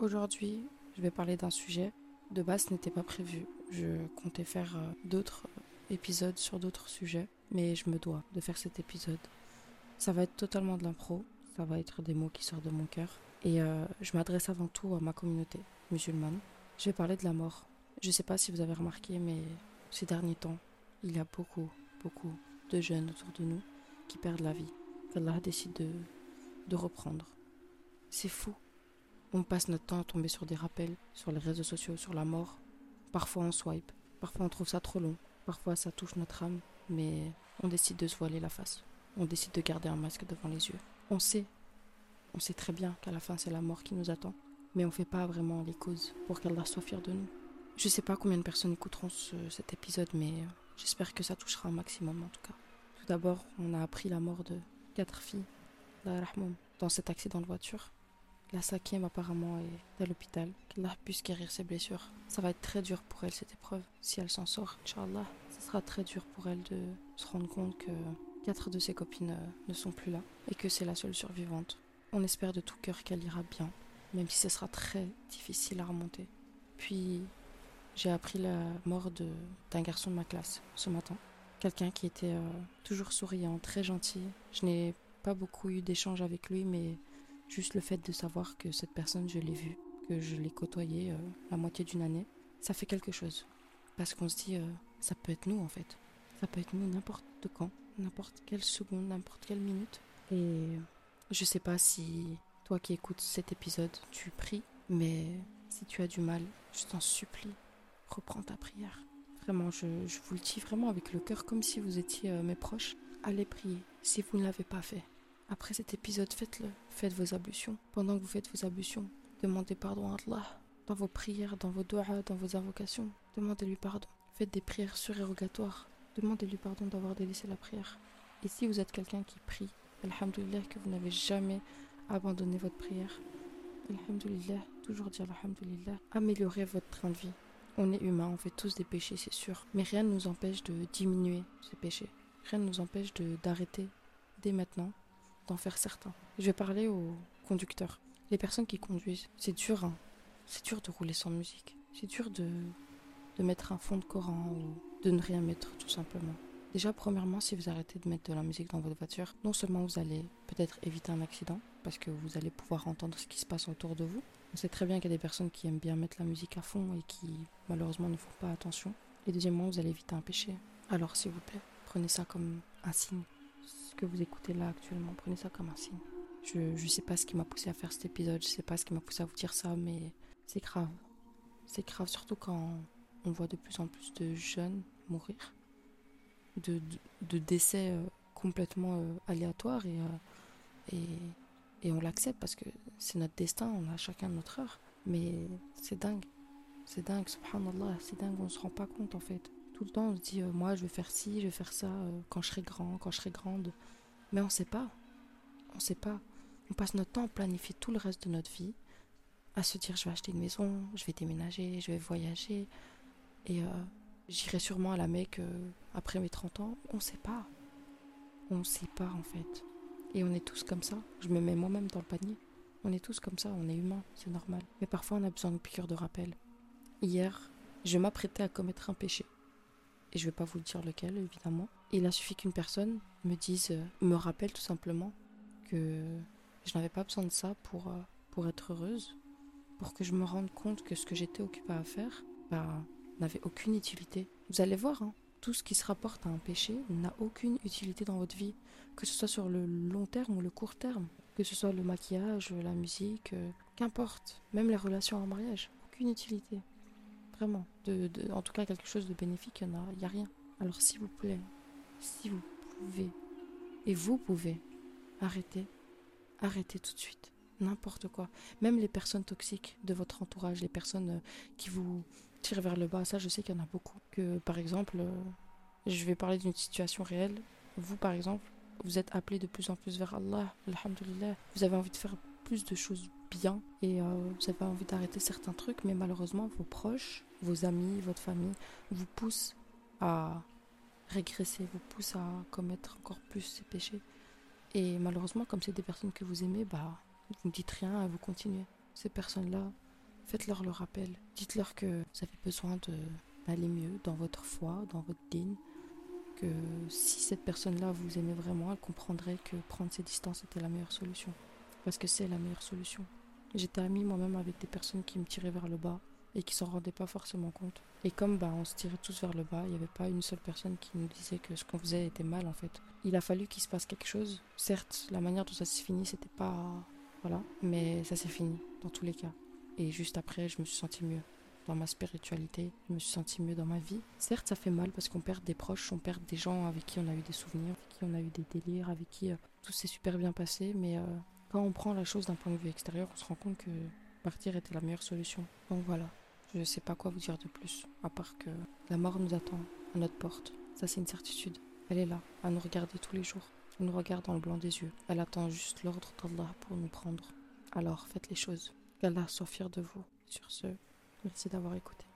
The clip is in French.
Aujourd'hui, je vais parler d'un sujet. De base, ce n'était pas prévu. Je comptais faire euh, d'autres épisodes sur d'autres sujets, mais je me dois de faire cet épisode. Ça va être totalement de l'impro, ça va être des mots qui sortent de mon cœur. Et euh, je m'adresse avant tout à ma communauté musulmane. Je vais parler de la mort. Je ne sais pas si vous avez remarqué, mais ces derniers temps, il y a beaucoup, beaucoup de jeunes autour de nous qui perdent la vie. Allah décide de, de reprendre. C'est fou. On passe notre temps à tomber sur des rappels, sur les réseaux sociaux, sur la mort. Parfois on swipe, parfois on trouve ça trop long, parfois ça touche notre âme, mais on décide de se voiler la face. On décide de garder un masque devant les yeux. On sait, on sait très bien qu'à la fin c'est la mort qui nous attend, mais on ne fait pas vraiment les causes pour qu'Allah soit fier de nous. Je sais pas combien de personnes écouteront cet épisode, mais j'espère que ça touchera un maximum en tout cas. Tout d'abord, on a appris la mort de quatre filles, dans cet accident de voiture. La cinquième apparemment est à l'hôpital. Qu'Allah puisse guérir ses blessures. Ça va être très dur pour elle cette épreuve. Si elle s'en sort, Inch'Allah, ce sera très dur pour elle de se rendre compte que quatre de ses copines euh, ne sont plus là et que c'est la seule survivante. On espère de tout cœur qu'elle ira bien, même si ce sera très difficile à remonter. Puis j'ai appris la mort d'un garçon de ma classe ce matin. Quelqu'un qui était euh, toujours souriant, très gentil. Je n'ai pas beaucoup eu d'échanges avec lui, mais Juste le fait de savoir que cette personne, je l'ai vue, que je l'ai côtoyée euh, la moitié d'une année, ça fait quelque chose. Parce qu'on se dit, euh, ça peut être nous en fait. Ça peut être nous n'importe quand, n'importe quelle seconde, n'importe quelle minute. Et je sais pas si toi qui écoutes cet épisode, tu pries, mais si tu as du mal, je t'en supplie, reprends ta prière. Vraiment, je, vous le dis vraiment avec le cœur, comme si vous étiez euh, mes proches. Allez prier si vous ne l'avez pas fait. Après cet épisode, faites-le. Faites vos ablutions. Pendant que vous faites vos ablutions, demandez pardon à Allah. Dans vos prières, dans vos doigts, dans vos invocations, demandez-lui pardon. Faites des prières surérogatoires. Demandez-lui pardon d'avoir délaissé la prière. Et si vous êtes quelqu'un qui prie, Alhamdulillah, que vous n'avez jamais abandonné votre prière, Alhamdulillah, toujours dire Alhamdulillah, améliorez votre train de vie. On est humain, on fait tous des péchés, c'est sûr. Mais rien ne nous empêche de diminuer ces péchés. Rien ne nous empêche d'arrêter dès maintenant faire certains. Je vais parler aux conducteurs, les personnes qui conduisent. C'est dur, hein. C'est dur de rouler sans musique. C'est dur de, de mettre un fond de Coran ou de ne rien mettre, tout simplement. Déjà, premièrement, si vous arrêtez de mettre de la musique dans votre voiture, non seulement vous allez peut-être éviter un accident, parce que vous allez pouvoir entendre ce qui se passe autour de vous. On sait très bien qu'il y a des personnes qui aiment bien mettre la musique à fond et qui, malheureusement, ne font pas attention. Et deuxièmement, vous allez éviter un péché. Alors, s'il vous plaît, prenez ça comme un signe que vous écoutez là actuellement. Prenez ça comme un signe. Je ne sais pas ce qui m'a poussé à faire cet épisode, je sais pas ce qui m'a poussé à vous dire ça, mais c'est grave. C'est grave, surtout quand on voit de plus en plus de jeunes mourir, de, de, décès euh, complètement euh, aléatoires et, euh, et, et on l'accepte parce que c'est notre destin, on a chacun notre heure. Mais c'est dingue, c'est dingue, subhanallah, c'est dingue, on se rend pas compte en fait tout le temps, on se dit, euh, moi, je vais faire ci, je vais faire ça euh, quand je serai grand, quand je serai grande. Mais on ne sait pas. On ne sait pas. On passe notre temps à planifier tout le reste de notre vie, à se dire, je vais acheter une maison, je vais déménager, je vais voyager. Et euh, j'irai sûrement à la Mecque après mes 30 ans. On sait pas. On sait pas, en fait. Et on est tous comme ça. Je me mets moi-même dans le panier. On est tous comme ça, on est humain, c'est normal. Mais parfois, on a besoin de piqûres de rappel. Hier, je m'apprêtais à commettre un péché et je vais pas vous dire lequel évidemment. Il a suffi qu'une personne me dise, euh, me rappelle tout simplement que je n'avais pas besoin de ça pour, euh, pour être heureuse, pour que je me rende compte que ce que j'étais occupée à faire bah, n'avait aucune utilité. Vous allez voir, hein, tout ce qui se rapporte à un péché n'a aucune utilité dans votre vie, que ce soit sur le long terme ou le court terme, que ce soit le maquillage, la musique, euh, qu'importe, même les relations en mariage, aucune utilité. Vraiment. De, en tout cas, quelque chose de bénéfique, il n'y a, a rien. Alors, s'il vous plaît, si vous pouvez, et vous pouvez, arrêtez. Arrêtez tout de suite. N'importe quoi. Même les personnes toxiques de votre entourage, les personnes euh, qui vous tirent vers le bas, ça, je sais qu'il y en a beaucoup. Que, par exemple, euh, je vais parler d'une situation réelle. Vous, par exemple, vous êtes appelé de plus en plus vers Allah, alhamdulillah. Vous avez envie de faire plus de choses bien et euh, vous avez envie d'arrêter certains trucs, mais malheureusement, vos proches, vos amis, votre famille vous poussent à régresser, vous poussent à commettre encore plus ces péchés. Et malheureusement, comme c'est des personnes que vous aimez, bah, vous ne dites rien et vous continuez. Ces personnes-là, faites-leur le rappel. Dites-leur que vous avez besoin d'aller mieux dans votre foi, dans votre digne. Que si cette personne-là vous aimait vraiment, elle comprendrait que prendre ses distances était la meilleure solution. Parce que c'est la meilleure solution. J'étais amie moi-même avec des personnes qui me tiraient vers le bas et qui s'en rendaient pas forcément compte. Et comme bah, on se tirait tous vers le bas, il n'y avait pas une seule personne qui nous disait que ce qu'on faisait était mal en fait. Il a fallu qu'il se passe quelque chose. Certes, la manière dont ça s'est fini, c'était pas. Voilà, mais ça s'est fini dans tous les cas. Et juste après, je me suis sentie mieux dans ma spiritualité, je me suis sentie mieux dans ma vie. Certes, ça fait mal parce qu'on perd des proches, on perd des gens avec qui on a eu des souvenirs, avec qui on a eu des délires, avec qui euh, tout s'est super bien passé, mais euh, quand on prend la chose d'un point de vue extérieur, on se rend compte que partir était la meilleure solution. Donc voilà, je ne sais pas quoi vous dire de plus, à part que la mort nous attend à notre porte. Ça, c'est une certitude. Elle est là, à nous regarder tous les jours. Elle nous regarde dans le blanc des yeux. Elle attend juste l'ordre d'Allah pour nous prendre. Alors, faites les choses. Qu'Allah soit fier de vous. Sur ce, merci d'avoir écouté.